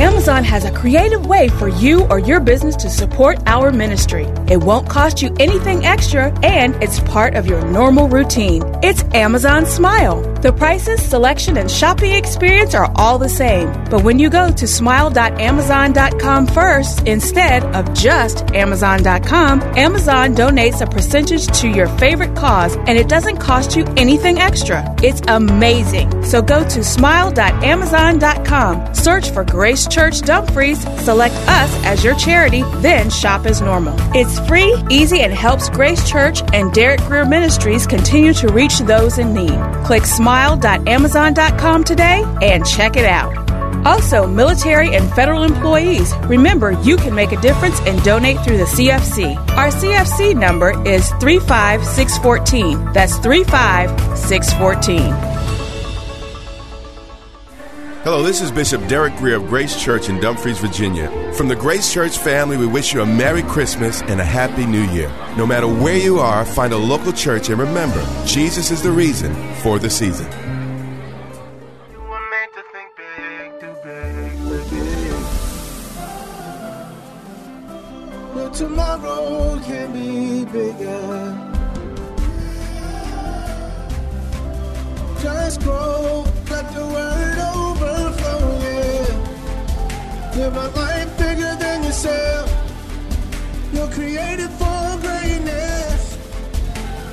Amazon has a creative way for you or your business to support our ministry. It won't cost you anything extra and it's part of your normal routine. It's Amazon Smile. The prices, selection, and shopping experience are all the same. But when you go to smile.amazon.com first instead of just amazon.com, Amazon donates a percentage to your favorite cause and it doesn't cost you anything extra. It's amazing. So go to smile.amazon.com, search for Grace Church Dumfries, select us as your charity, then shop as normal. It's free, easy, and helps Grace Church and Derek Grier Ministries continue to reach those in need. Click smile.amazon.com today and check it out. Also, military and federal employees, remember you can make a difference and donate through the CFC. Our CFC number is 35614. That's 35614. Hello, this is Bishop Derek Grier of Grace Church in Dumfries, Virginia. From the Grace Church family, we wish you a Merry Christmas and a Happy New Year. No matter where you are, find a local church and remember, Jesus is the reason for the season. Tomorrow can be bigger. Just grow, Live a life bigger than yourself. You're created for greatness.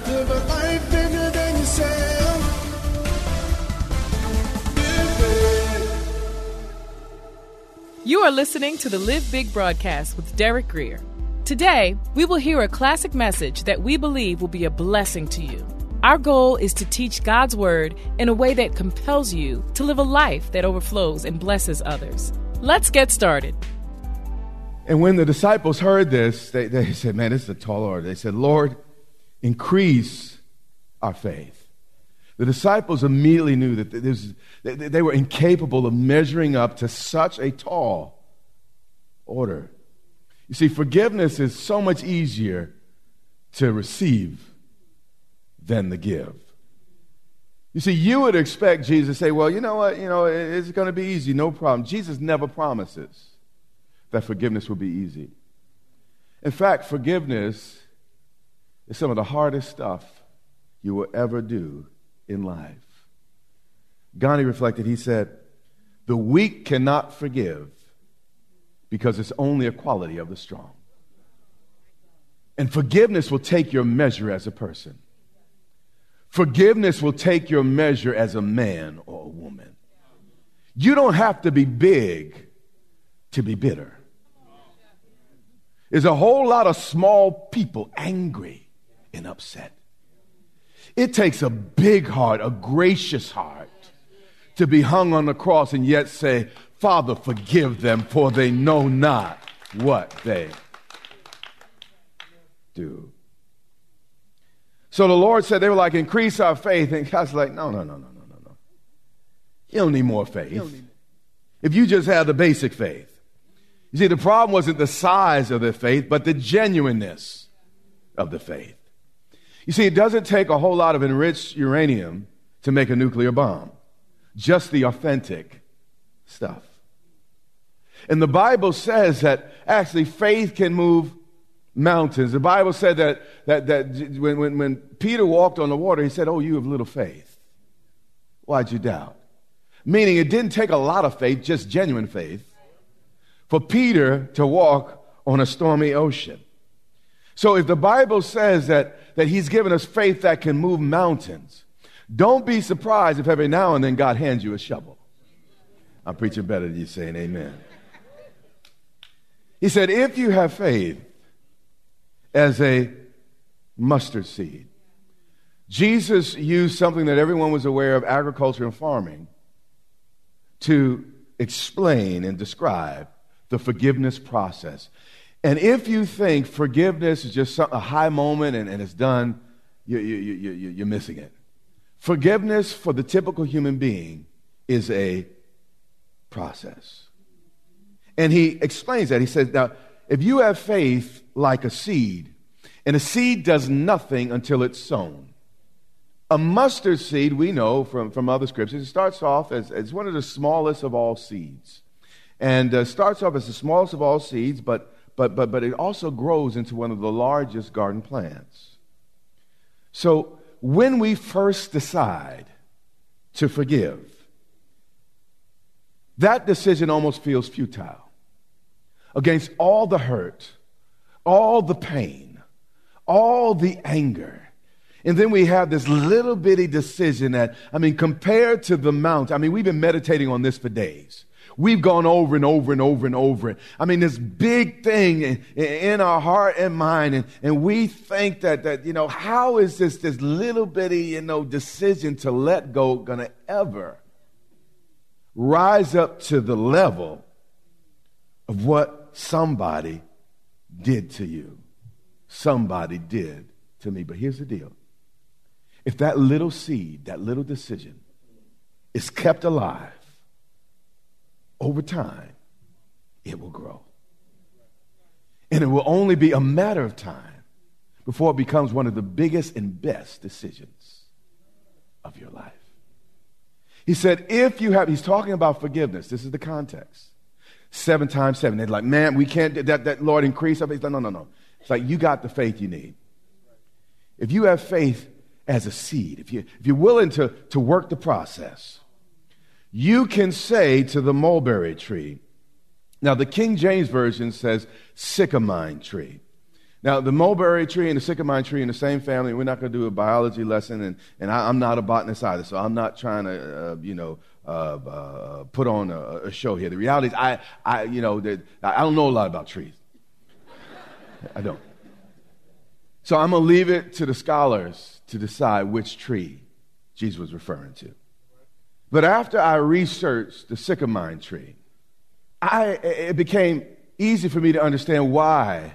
Live life bigger than yourself. You are listening to the Live Big broadcast with Derek Grier. Today, we will hear a classic message that we believe will be a blessing to you. Our goal is to teach God's Word in a way that compels you to live a life that overflows and blesses others. Let's get started. And when the disciples heard this, they, they said, Man, this is a tall order. They said, Lord, increase our faith. The disciples immediately knew that this, they were incapable of measuring up to such a tall order. You see, forgiveness is so much easier to receive than to give. You see, you would expect Jesus to say, Well, you know what? You know, it's going to be easy, no problem. Jesus never promises that forgiveness will be easy. In fact, forgiveness is some of the hardest stuff you will ever do in life. Gandhi reflected, he said, The weak cannot forgive because it's only a quality of the strong. And forgiveness will take your measure as a person. Forgiveness will take your measure as a man or a woman. You don't have to be big to be bitter. There's a whole lot of small people angry and upset. It takes a big heart, a gracious heart, to be hung on the cross and yet say, Father, forgive them, for they know not what they do. So the Lord said, they were like, increase our faith. And God's like, no, no, no, no, no, no, no. You don't need more faith. Need if you just have the basic faith. You see, the problem wasn't the size of the faith, but the genuineness of the faith. You see, it doesn't take a whole lot of enriched uranium to make a nuclear bomb, just the authentic stuff. And the Bible says that actually faith can move mountains. The Bible said that, that, that when, when, when Peter walked on the water, he said, Oh, you have little faith. Why'd you doubt? Meaning it didn't take a lot of faith, just genuine faith, for Peter to walk on a stormy ocean. So if the Bible says that, that he's given us faith that can move mountains, don't be surprised if every now and then God hands you a shovel. I'm preaching better than you saying amen. He said, if you have faith as a mustard seed, Jesus used something that everyone was aware of agriculture and farming to explain and describe the forgiveness process. And if you think forgiveness is just a high moment and, and it's done, you, you, you, you, you're missing it. Forgiveness for the typical human being is a process. And he explains that. He says, Now, if you have faith like a seed, and a seed does nothing until it's sown. A mustard seed, we know from, from other scriptures, it starts off as, as one of the smallest of all seeds. And uh, starts off as the smallest of all seeds, but, but, but, but it also grows into one of the largest garden plants. So when we first decide to forgive, that decision almost feels futile against all the hurt, all the pain, all the anger. And then we have this little bitty decision that, I mean, compared to the mount, I mean, we've been meditating on this for days. We've gone over and over and over and over. I mean, this big thing in, in, our heart and mind, and, and we think that, that, you know, how is this, this little bitty, you know, decision to let go gonna ever rise up to the level of what somebody did to you? Somebody did to me. But here's the deal if that little seed, that little decision, is kept alive, over time, it will grow. And it will only be a matter of time before it becomes one of the biggest and best decisions of your life. He said, if you have, he's talking about forgiveness. This is the context. Seven times seven. They're like, man, we can't, that, that Lord increase. He's like, no, no, no. It's like, you got the faith you need. If you have faith as a seed, if, you, if you're willing to, to work the process, you can say to the mulberry tree, now the King James Version says sycamine tree. Now, the mulberry tree and the sycamine tree in the same family, we're not going to do a biology lesson, and, and I, am not a botanist either, so I'm not trying to, uh, you know, uh, uh, put on a, a, show here. The reality is, I, I you know, I don't know a lot about trees. I don't. So I'm going to leave it to the scholars to decide which tree Jesus was referring to. But after I researched the sycamine tree, I, it became easy for me to understand why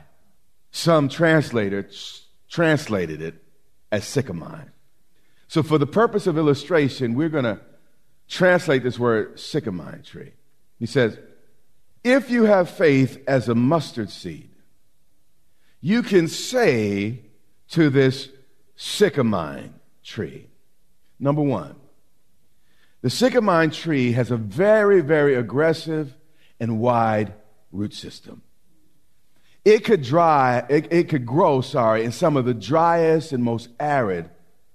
some translators translated it as sycamine. So, for the purpose of illustration, we're going to translate this word sycamine tree. He says, If you have faith as a mustard seed, you can say to this sycamine tree, number one, the sycamine tree has a very, very aggressive and wide root system. It could dry, it, it could grow, sorry, in some of the driest and most arid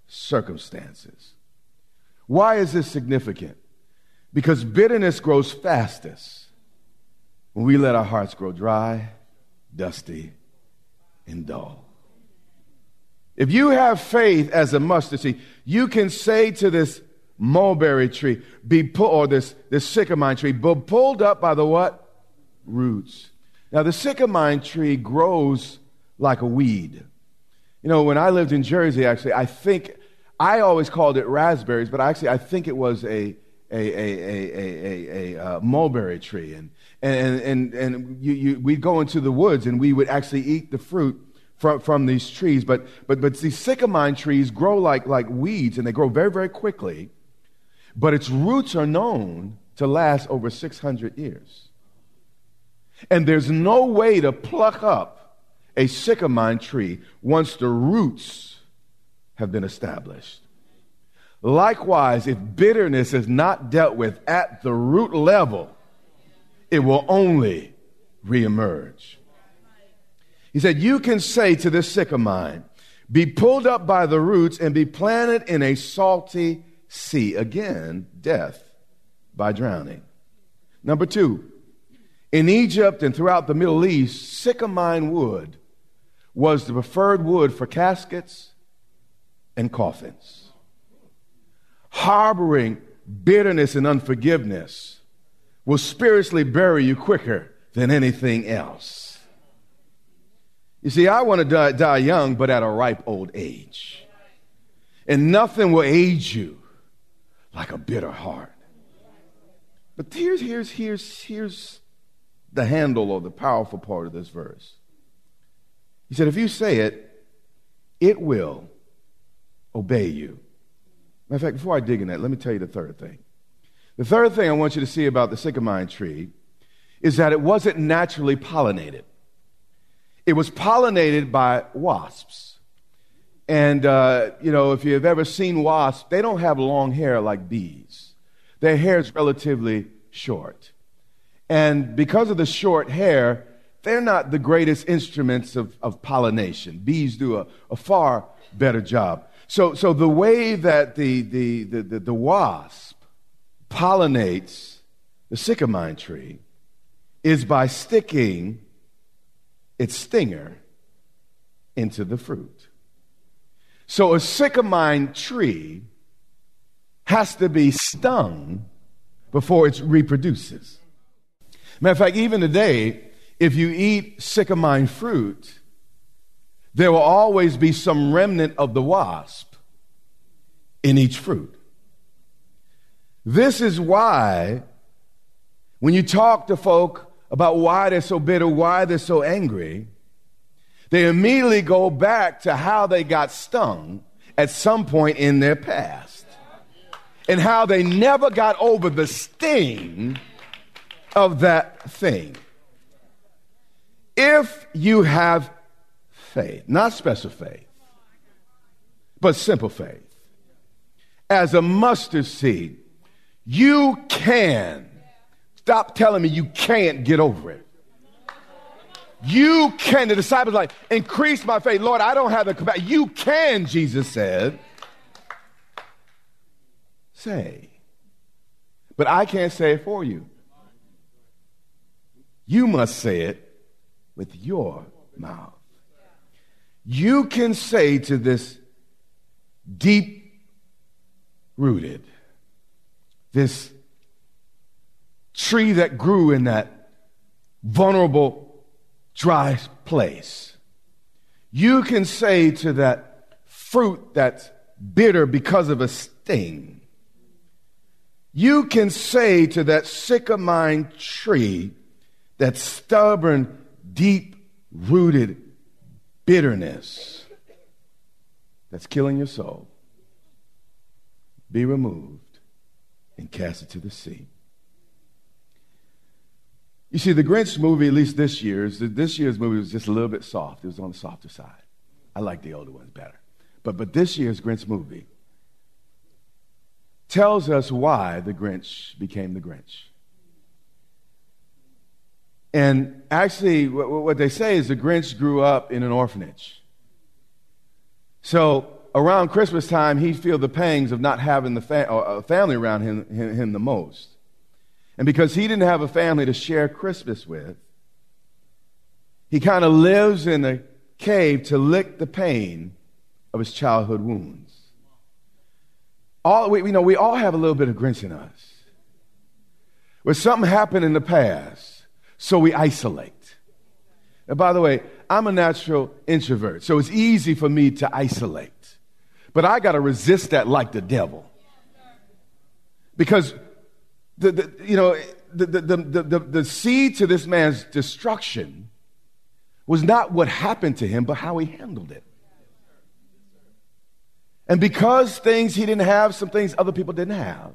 circumstances. Why is this significant? Because bitterness grows fastest when we let our hearts grow dry, dusty, and dull. If you have faith as a mustard seed, you can say to this mulberry tree, be pulled, or this, this sycamore tree, be pulled up by the what? Roots. Now, the sycamore tree grows like a weed. You know, when I lived in Jersey, actually, I think, I always called it raspberries, but actually, I think it was a, a, a, a, a, a, uh, mulberry tree. And, and, and, and you, you, we'd go into the woods and we would actually eat the fruit from, from these trees. But, but, but these sycamore trees grow like, like weeds and they grow very, very quickly but its roots are known to last over 600 years. And there's no way to pluck up a sycamore tree once the roots have been established. Likewise, if bitterness is not dealt with at the root level, it will only reemerge. He said, You can say to this sycamore, be pulled up by the roots and be planted in a salty sea. again death by drowning. Number two, in Egypt and throughout the Middle East, sycamore wood was the preferred wood for caskets and coffins. Harboring bitterness and unforgiveness will spiritually bury you quicker than anything else. You see, I want to die, die young, but at a ripe old age. And nothing will age you like a bitter heart. But here's, here's, here's, here's the handle or the powerful part of this verse. He said, if you say it, it will obey you. Matter of fact, before I dig in that, let me tell you the third thing. The third thing I want you to see about the sycamore tree is that it wasn't naturally pollinated. It was pollinated by wasps. And, uh, you know, if you've ever seen wasps, they don't have long hair like bees. Their hair is relatively short. And because of the short hair, they're not the greatest instruments of, of pollination. Bees do a, a far better job. So, so the way that the, the, the, the, the wasp pollinates the sycamore tree is by sticking its stinger into the fruit. So a sycamore tree has to be stung before it reproduces. Matter of fact, even today, if you eat sycamore fruit, there will always be some remnant of the wasp in each fruit. This is why, when you talk to folk about why they're so bitter, why they're so angry, they immediately go back to how they got stung at some point in their past and how they never got over the sting of that thing. If you have faith, not special faith, but simple faith, as a mustard seed, you can. Stop telling me you can't get over it. You can. The disciples like, increase my faith. Lord, I don't have the capacity. You can, Jesus said. Say. But I can't say it for you. You must say it with your mouth. You can say to this deep rooted, this tree that grew in that vulnerable, dry place. You can say to that fruit that's bitter because of a sting, you can say to that sycamore tree, that stubborn, deep rooted bitterness that's killing your soul, be removed and cast it to the sea. You see, the Grinch movie, at least this year's, this year's movie was just a little bit soft. It was on the softer side. I like the older ones better. But, but this year's Grinch movie tells us why the Grinch became the Grinch. And actually, what they say is the Grinch grew up in an orphanage. So around Christmas time, he'd feel the pangs of not having the fa- a family around him, him, him the most. And because he didn't have a family to share Christmas with, he kind of lives in a cave to lick the pain of his childhood wounds. All, we, know, we all have a little bit of Grinch in us. Where something happened in the past, so we isolate. And by the way, I'm a natural introvert, so it's easy for me to isolate. But I got to resist that like the devil. Because the, the, you know, the, the, the, the, the seed to this man's destruction was not what happened to him, but how he handled it. And because things he didn't have, some things other people didn't have,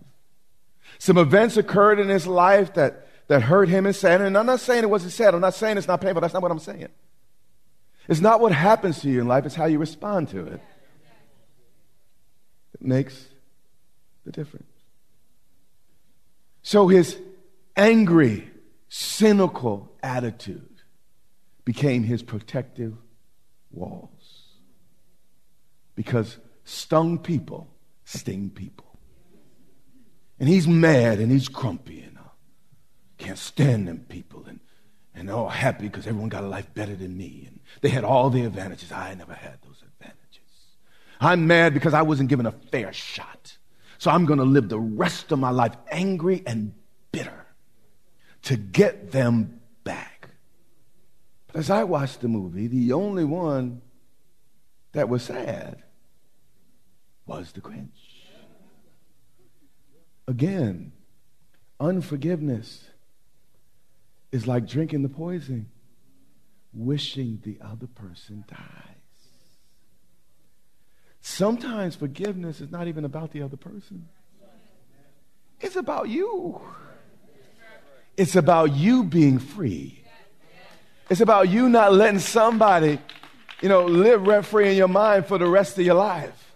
some events occurred in his life that, that hurt him and sad. And I'm not saying it wasn't sad. I'm not saying it's not painful. That's not what I'm saying. It's not what happens to you in life, it's how you respond to it. It makes the difference. So his angry, cynical attitude became his protective walls. Because stung people sting people. And he's mad and he's uh, can't stand them people and, and they're all happy because everyone got a life better than me. And they had all the advantages. I never had those advantages. I'm mad because I wasn't given a fair shot. So I'm going to live the rest of my life angry and bitter to get them back. But as I watched the movie, the only one that was sad was the Grinch. Again, Unforgiveness is like drinking the poison, wishing the other person dies. Sometimes forgiveness is not even about the other person, it's about you. It's about you being free. It's about you not letting somebody, you know, live rent free in your mind for the rest of your life.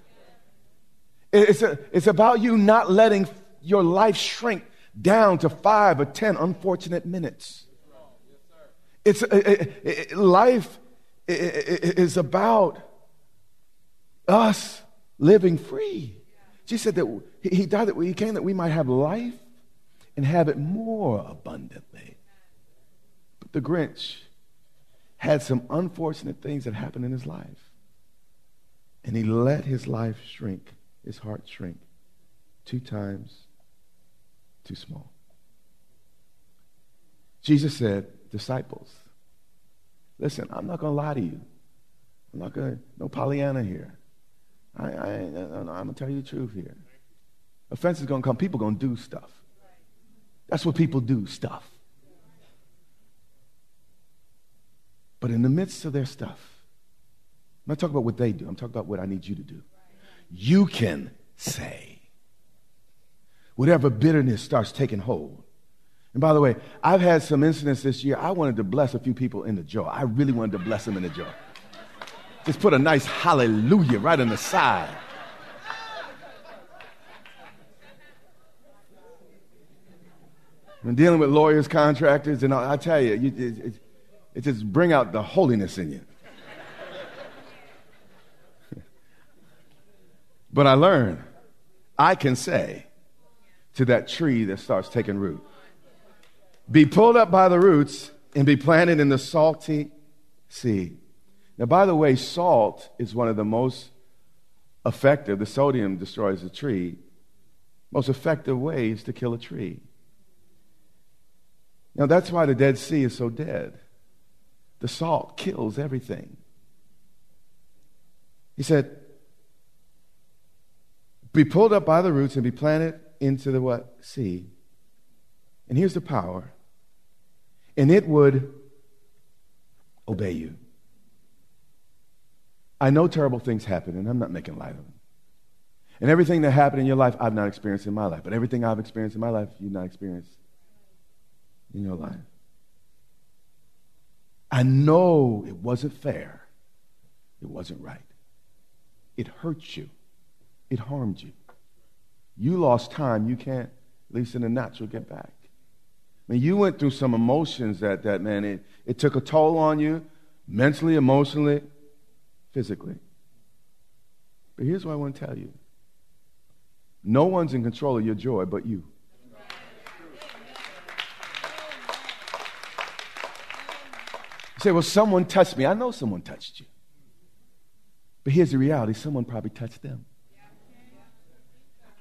It's, a, it's about you not letting your life shrink down to five or ten unfortunate minutes. It's it, it, life is about us living free. Jesus said that he died that he came that we might have life and have it more abundantly. But the Grinch had some unfortunate things that happened in his life. And he let his life shrink, his heart shrink, two times too small. Jesus said, disciples, listen, I'm not going to lie to you. I'm not going to, no Pollyanna here. I, I, I, I'm going to tell you the truth here. Offense is going to come. People going to do stuff. That's what people do, stuff. But in the midst of their stuff, I'm not talking about what they do, I'm talking about what I need you to do. You can say, whatever bitterness starts taking hold. And by the way, I've had some incidents this year. I wanted to bless a few people in the jaw. I really wanted to bless them in the jaw. Just put a nice hallelujah right on the side. When dealing with lawyers, contractors, and I, I tell you, you it, it, it just bring out the holiness in you. but I learned I can say to that tree that starts taking root, be pulled up by the roots and be planted in the salty sea. Now, by the way, salt is one of the most effective, the sodium destroys the tree, most effective ways to kill a tree. Now, that's why the Dead Sea is so dead. The salt kills everything. He said, be pulled up by the roots and be planted into the what? Sea. And here's the power. And it would obey you. I know terrible things happen, and I'm not making light of them. And everything that happened in your life, I've not experienced in my life. But everything I've experienced in my life, you've not experienced in your life. I know it wasn't fair. It wasn't right. It hurt you. It harmed you. You lost time you can't, at least in the natural, get back. I mean, you went through some emotions that, that man, it, it took a toll on you mentally, emotionally, physically. But here's what I want to tell you no one's in control of your joy but you. You say, well, someone touched me. I know someone touched you. But here's the reality someone probably touched them.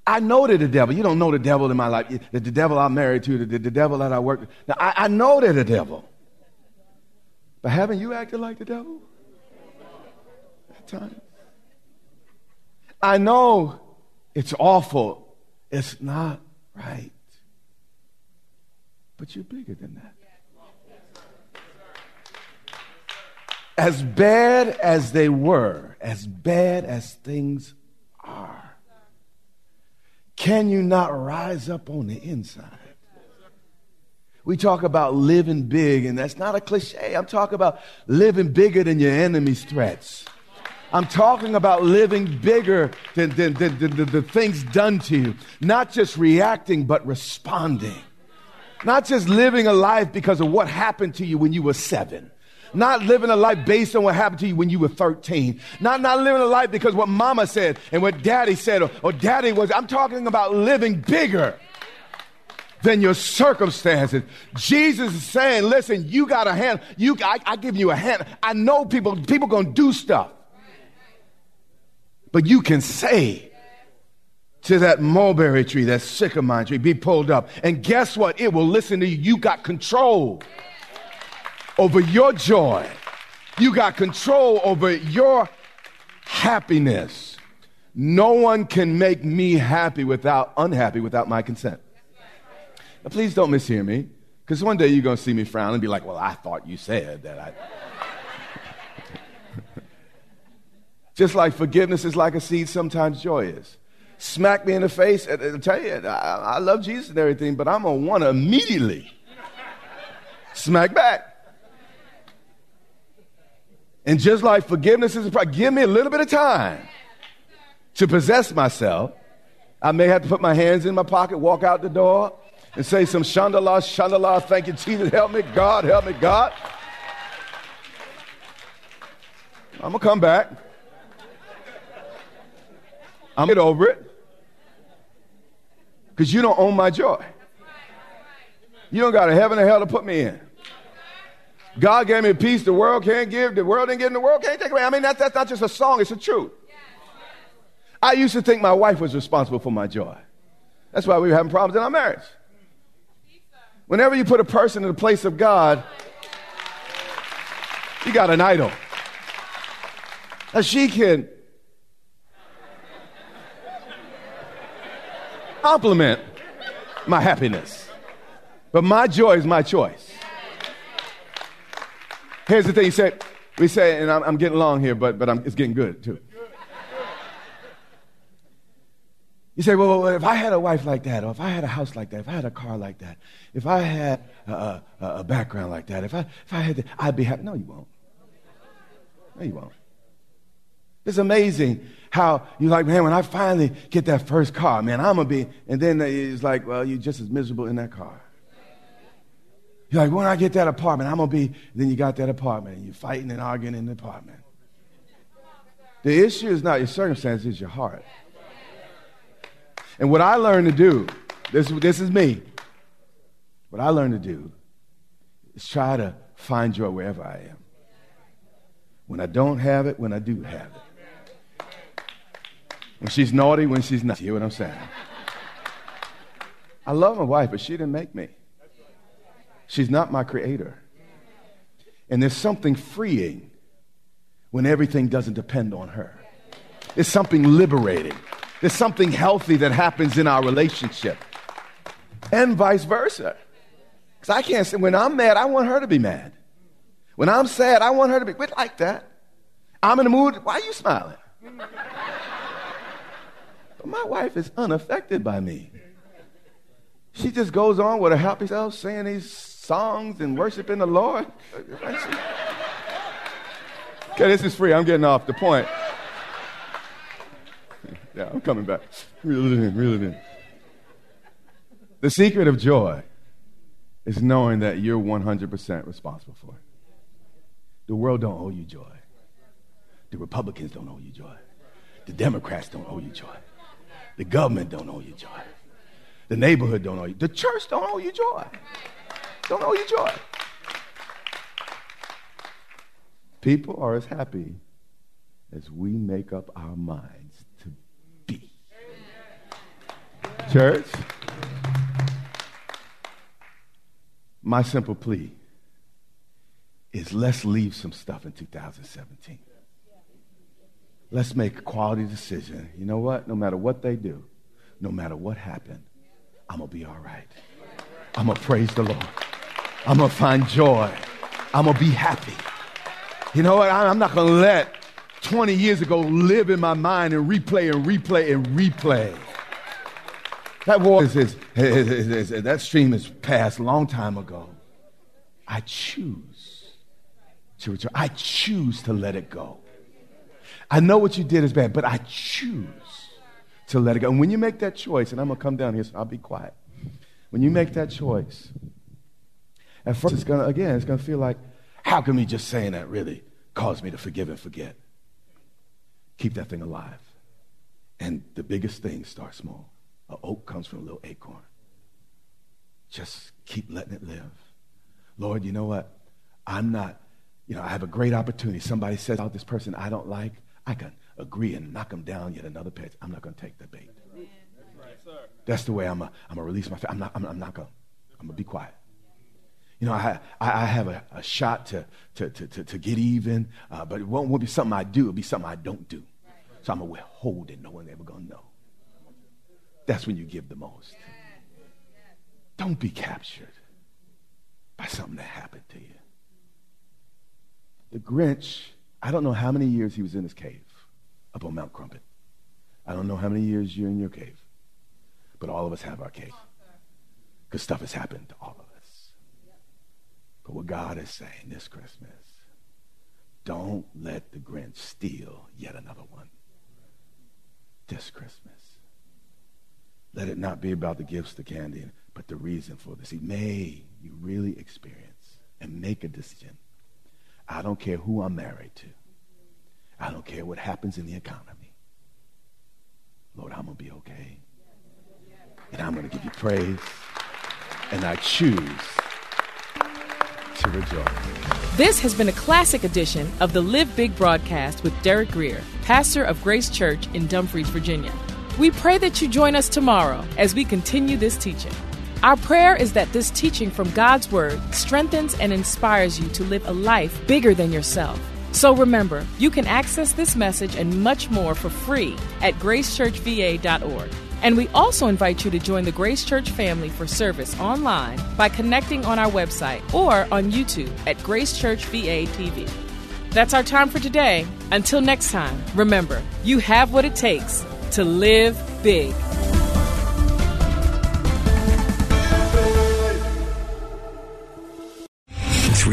I know that the devil, you don't know the devil in my life, the, the devil I'm married to, the, the devil that I work with. Now, I, I know they're the devil. But haven't you acted like the devil? At times. I know it's awful. It's not right. But you're bigger than that. as bad as they were, as bad as things can you not rise up on the inside? We talk about living big, and that's not a cliche. I'm talking about living bigger than your enemy's threats. I'm talking about living bigger than, than, than, than the things done to you. Not just reacting, but responding. Not just living a life because of what happened to you when you were seven not living a life based on what happened to you when you were 13. Not, not living a life because what mama said and what daddy said or, or daddy was. I'm talking about living bigger than your circumstances. Jesus is saying, listen, you got a hand. You, I, I give you a hand. I know people, people gonna do stuff. But you can say to that mulberry tree, that sycamore tree, be pulled up. And guess what? It will listen to you. You got control over your joy. You got control over your happiness. No one can make me happy without unhappy without my consent. Please don't mishear me, because one day you're going to see me frown and be like, well, I thought you said that. I... Just like forgiveness is like a seed, sometimes joy is. Smack me in the face, and I'll tell you, I, I love Jesus and everything, but I'm going to want to immediately smack back. And just like forgiveness is a problem, give me a little bit of time to possess myself. I may have to put my hands in my pocket, walk out the door, and say some shandala, shandala, thank you, Jesus, help me, God, help me, God. I'm gonna come back. I'm gonna get over it. Because you don't own my joy. You don't got a heaven or hell to put me in. God gave me peace the world can't give. The world didn't get in the world can't take away. I mean, that's, that's not just a song, it's the truth. I used to think my wife was responsible for my joy. That's why we were having problems in our marriage. Whenever you put a person in the place of God, you got an idol. Now she can compliment my happiness, but my joy is my choice. Here's the thing. He said, we say, and I'm, I'm getting long here, but, but I'm, it's getting good too. You say, well, if I had a wife like that, or if I had a house like that, if I had a car like that, if I had a, a, a background like that, if I, if I had, that, I'd be happy. No, you won't. No, you won't. It's amazing how you're like, man, when I finally get that first car, man, I'm going to be, and then it's like, well, you're just as miserable in that car. You're like, when I get that apartment, I'm going to be, then you got that apartment, and you're fighting and arguing in the apartment. The issue is not your circumstances, it's your heart. And what I learned to do, this, this is me, what I learned to do is try to find joy wherever I am. When I don't have it, when I do have it. When she's naughty, when she's not. You hear what I'm saying? I love my wife, but she didn't make me. She's not my creator. And there's something freeing when everything doesn't depend on her. It's something liberating. There's something healthy that happens in our relationship. And vice versa. Because I can't say, when I'm mad, I want her to be mad. When I'm sad, I want her to be, we like that. I'm in the mood, why are you smiling? but my wife is unaffected by me. She just goes on with her happy self, saying these songs and worshiping the Lord. Okay, this is free. I'm getting off the point. Yeah, I'm coming back. Reel it in, reel it in. The secret of joy is knowing that you're 100% responsible for it. The world don't owe you joy. The Republicans don't owe you joy. The Democrats don't owe you joy. The government don't owe you joy. The neighborhood don't owe you. The church don't owe you joy. Don't owe you joy. People are as happy as we make up our minds to be. Church, my simple plea is let's leave some stuff in 2017. Let's make a quality decision. You know what? No matter what they do, no matter what happened, I'm going to be all right. I'm going to praise the Lord. I'm going to find joy. I'm going to be happy. You know what? I'm not going to let 20 years ago live in my mind and replay and replay and replay. That war is, is, is, is that stream is passed a long time ago. I choose to return. I choose to let it go. I know what you did is bad, but I choose to let it go. And when you make that choice, and I'm to come down here, so I'll be quiet. When you make that choice, at first, it's going to, again, it's going to feel like, how can me just saying that really cause me to forgive and forget? Keep that thing alive. And the biggest thing starts small. An oak comes from a little acorn. Just keep letting it live. Lord, you know what? I'm not, you know, I have a great opportunity. Somebody says about this person I don't like. I can agree and knock them down yet another pitch. I'm not going to take the bait. That's the way I'm I'm going to release my. I'm not. I'm, I'm not going to. I'm going to be quiet. You know, I, I have a, a shot to, to, to, to, get even, uh, but it won't, won't, be something I do. It'll be something I don't do. So I'm going to withhold it. No one's ever going to know. That's when you give the most. Don't be captured by something that happened to you. The Grinch, I don't know how many years he was in his cave up on Mount Crumpet. I don't know how many years you're in your cave, but all of us have our cave. Because stuff has happened to all of us. But what God is saying this Christmas, don't let the Grinch steal yet another one this Christmas. Let it not be about the gifts, the candy, but the reason for this. See, may you really experience and make a decision. I don't care who I'm married to. I don't care what happens in the economy. Lord, I'm going to be okay. And I'm going to give you praise. And I choose to rejoice. This has been a classic edition of the Live Big broadcast with Derek Grier, pastor of Grace Church in Dumfries, Virginia. We pray that you join us tomorrow as we continue this teaching. Our prayer is that this teaching from God's Word strengthens and inspires you to live a life bigger than yourself. So remember, you can access this message and much more for free at gracechurchva.org. And we also invite you to join the Grace Church family for service online by connecting on our website or on YouTube at Grace Church VA TV. That's our time for today. Until next time, remember, you have what it takes to live big.